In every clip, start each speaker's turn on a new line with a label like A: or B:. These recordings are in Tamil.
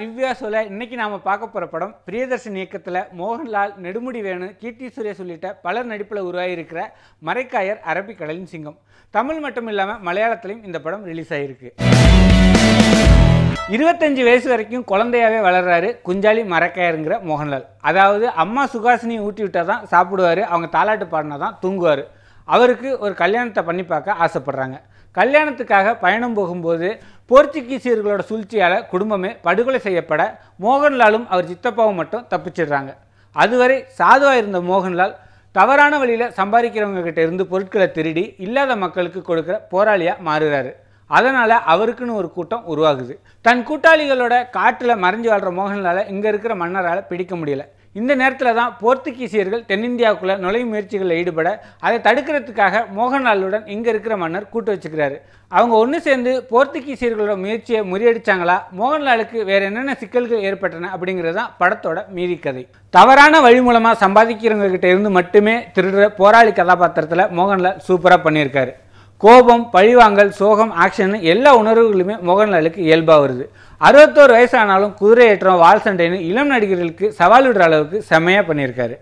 A: ரிவ்யூ சொல்ல இன்னைக்கு நாம் பார்க்க போகிற படம் பிரியதர்ஷன் இயக்கத்தில் மோகன்லால் நெடுமுடி வேணு கீர்த்தி சுரேஷ் உள்ளிட்ட பலர் நடிப்பில் உருவாகியிருக்கிற மரைக்காயர் அரபிக்கடலின் சிங்கம். தமிழ் மட்டும் இல்லாமல் மலையாளத்திலையும் இந்த படம் ரிலீஸ் ஆகியிருக்கு இருபத்தஞ்சு வயசு வரைக்கும் குழந்தையாவே வளர்றாரு குஞ்சாலி மரக்காயருங்கிற மோகன்லால். அதாவது அம்மா சுகாசினி ஊட்டி விட்டால் தான் சாப்பிடுவார் அவங்க தாலாட்டு பாடினா தான் தூங்குவார். அவருக்கு ஒரு கல்யாணத்தை பண்ணி பார்க்க ஆசைப்படுறாங்க. கல்யாணத்துக்காக பயணம் போகும்போது போர்ச்சுகீசியர்களோட சூழ்ச்சியால் குடும்பமே படுகொலை செய்யப்பட மோகன்லாலும் அவர் சித்தப்பாவும் மட்டும் தப்பிச்சிடுறாங்க. அதுவரை சாதுவாக இருந்த மோகன்லால் தவறான வழியில் சம்பாதிக்கிறவங்க கிட்ட இருந்து பொருட்களை திருடி இல்லாத மக்களுக்கு கொடுக்குற போராளியாக மாறுகிறாரு அதனால் அவருக்குன்னு ஒரு கூட்டம் உருவாகுது. தன் கூட்டாளிகளோட காட்டில் மறைஞ்சு வாழ்கிற மோகன்லால் இங்கே இருக்கிற மன்னரால் பிடிக்க முடியல. இந்த நேரத்தில் தான் போர்த்துகீசியர்கள் தென்னிந்தியாவுக்குள்ளே நுழைவு முயற்சிகளில் ஈடுபட அதை தடுக்கிறதுக்காக மோகன்லாலுடன் இங்கே இருக்கிற மன்னர் கூட்டு வச்சுக்கிறாரு. அவங்க ஒன்று சேர்ந்து போர்த்துகீசியர்களோட முயற்சியை முறியடிச்சாங்களா? மோகன்லாலுக்கு வேறு என்னென்ன சிக்கல்கள் ஏற்பட்டன அப்படிங்கிறது தான் படத்தோட மீதி கதை. தவறான வழி மூலமாக சம்பாதிக்கிறவங்ககிட்ட இருந்து மட்டுமே திருடுற போராளி கதாபாத்திரத்தில் மோகன்லால் சூப்பராக பண்ணியிருக்காரு. கோபம் பழிவாங்கல் சோகம் ஆக்ஷன் எல்லா உணர்வுகளுமே மோகன்லாலுக்கு இயல்பாக வருது. அறுபத்தோரு வயசானாலும் குதிரை ஏற்றம் வால் சண்டைன்னு இளம் நடிகர்களுக்கு சவால் விடுற அளவுக்கு செம்மையாக பண்ணியிருக்காரு.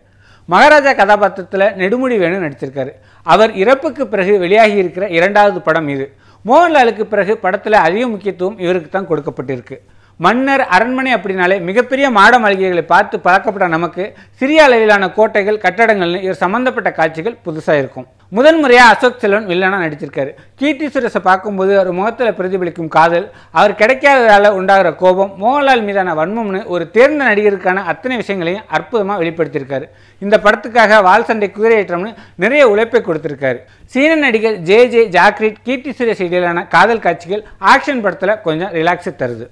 A: மகாராஜா கதாபாத்திரத்தில் நெடுமுடி வேணு நடிச்சிருக்காரு. அவர் இறப்புக்கு பிறகு வெளியாகி இருக்கிற இரண்டாவது படம் இது. மோகன்லாலுக்கு பிறகு படத்தில் அதிக முக்கியத்துவம் இவருக்கு தான் கொடுக்கப்பட்டிருக்கு. மன்னர் அரண்மனை அப்படின்னாலே மிகப்பெரிய மாட மாளிகைகளை பார்த்து பழக்கப்பட்ட நமக்கு சிறிய அளவிலான கோட்டைகள் கட்டடங்கள்னு இவர் சம்பந்தப்பட்ட காட்சிகள் புதுசாக இருக்கும். முதன்முறையாக அசோக் செல்வன் வில்லனாக நடிச்சிருக்காரு. கீர்த்தி சுரேஷை பார்க்கும்போது அவர் முகத்தில் பிரதிபலிக்கும் காதல் அவர் கிடைக்காததால் உண்டாகிற கோபம் மோகன்லால் மீதான வன்மம்னு ஒரு தேர்ந்த நடிகருக்கான அத்தனை விஷயங்களையும் அற்புதமாக வெளிப்படுத்தியிருக்காரு. இந்த படத்துக்காக வால் சண்டை குதிரையேற்றம்னு நிறைய உழைப்பை கொடுத்திருக்காரு. சீன நடிகர் J. J. Jacrit Keerthy Suresh இடையிலான காதல் காட்சிகள் ஆக்ஷன் படத்தில் கொஞ்சம் ரிலாக்ஸை தருது.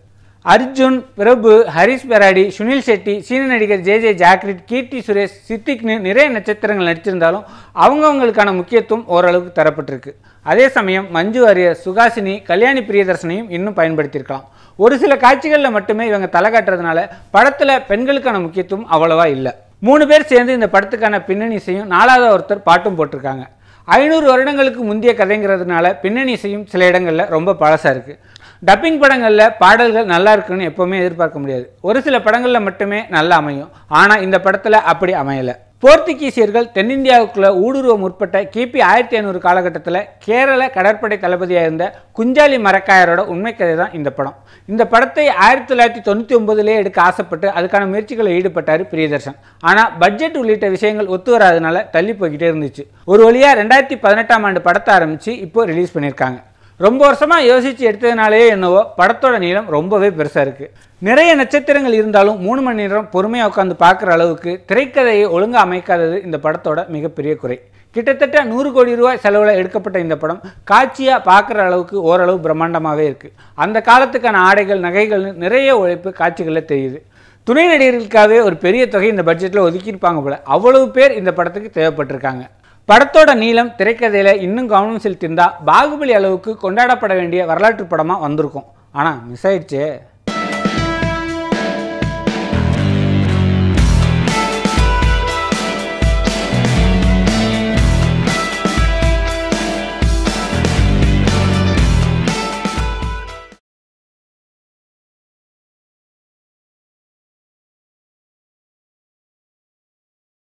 A: அர்ஜுன் பிரபு ஹரிஷ் பெராடி சுனில் செட்டி சீன நடிகர் J J Jacrit Keerthy Suresh சித்திக்னு நிறைய நட்சத்திரங்கள் நடிச்சிருந்தாலும் அவங்கவங்களுக்கான முக்கியத்துவம் ஓரளவுக்கு தரப்பட்டிருக்கு. அதே சமயம் மஞ்சு வாரியர் சுகாசினி கல்யாணி பிரியதர்ஷனையும் இன்னும் பயன்படுத்தியிருக்கலாம். ஒரு சில காட்சிகளில் மட்டுமே இவங்க தலை காட்டுறதுனால படத்தில் பெண்களுக்கான முக்கியத்துவம் அவ்வளவா இல்லை. மூணு பேர் சேர்ந்து இந்த படத்துக்கான பின்னணி இசையும் நாலாவது ஒருத்தர் பாட்டும் போட்டிருக்காங்க. ஐநூறு வருடங்களுக்கு முந்தைய கதைங்கிறதுனால பின்னணி இசையும் சில இடங்களில் ரொம்ப பழசாக இருக்குது டப்பிங் படங்களில் பாடல்கள் நல்லா இருக்குன்னு எப்போவுமே எதிர்பார்க்க முடியாது. ஒரு சில படங்களில் மட்டுமே நல்லா அமையும். ஆனால் இந்த படத்தில் அப்படி அமையலை. போர்த்துகீசியர்கள் தென்னிந்தியாவுக்குள்ள ஊடுருவ முற்பட்ட கிபி ஆயிரத்தி ஐநூறு காலகட்டத்தில் கேரள கடற்படை தளபதியாக இருந்த குஞ்சாலி மரக்காயரோட உண்மை கதை தான் இந்த படம். இந்த படத்தை ஆயிரத்தி தொள்ளாயிரத்தி தொண்ணூற்றி ஒன்பதுலேயே எடுக்க ஆசைப்பட்டு அதுக்கான முயற்சிகளில் ஈடுபட்டார் பிரியதர்ஷன். ஆனால் பட்ஜெட் உள்ளிட்ட விஷயங்கள் ஒத்து வராதனால தள்ளி போய்கிட்டே இருந்துச்சு. ஒரு வழியாக ரெண்டாயிரத்தி பதினெட்டாம் ஆண்டு படத்தை ஆரம்பித்து இப்போ ரிலீஸ் பண்ணியிருக்காங்க. ரொம்ப வருஷமாக யோசித்து எடுத்ததுனாலேயே என்னவோ படத்தோட நீளம் ரொம்பவே பெருசாக இருக்குது நிறைய நட்சத்திரங்கள் இருந்தாலும் மூணு மணி நேரம் பொறுமையாக உட்காந்து பார்க்குற அளவுக்கு திரைக்கதையை ஒழுங்காக அமைக்காதது இந்த படத்தோட மிகப்பெரிய குறை. கிட்டத்தட்ட நூறு கோடி ரூபாய் செலவில் எடுக்கப்பட்ட இந்த படம் காட்சியாக பார்க்குற அளவுக்கு ஓரளவு பிரம்மாண்டமாகவே இருக்குது அந்த காலத்துக்கான ஆடைகள் நகைகள்னு நிறைய உழைப்பு காட்சிகளில் தெரியுது. துணை நடிகர்களுக்காகவே ஒரு பெரிய தொகை இந்த பட்ஜெட்டில் ஒதுக்கியிருப்பாங்க போல. அவ்வளவு பேர் இந்த படத்துக்கு தேவைப்பட்டிருக்காங்க. படத்தோட நீளம் திரைக்கதையில் இன்னும் கவனம் செலுத்தியிருந்தால் பாகுபலி அளவுக்கு கொண்டாடப்பட வேண்டிய வரலாற்று படமாக வந்திருக்கும். ஆனால் மிஸ் ஆயிடுச்சே.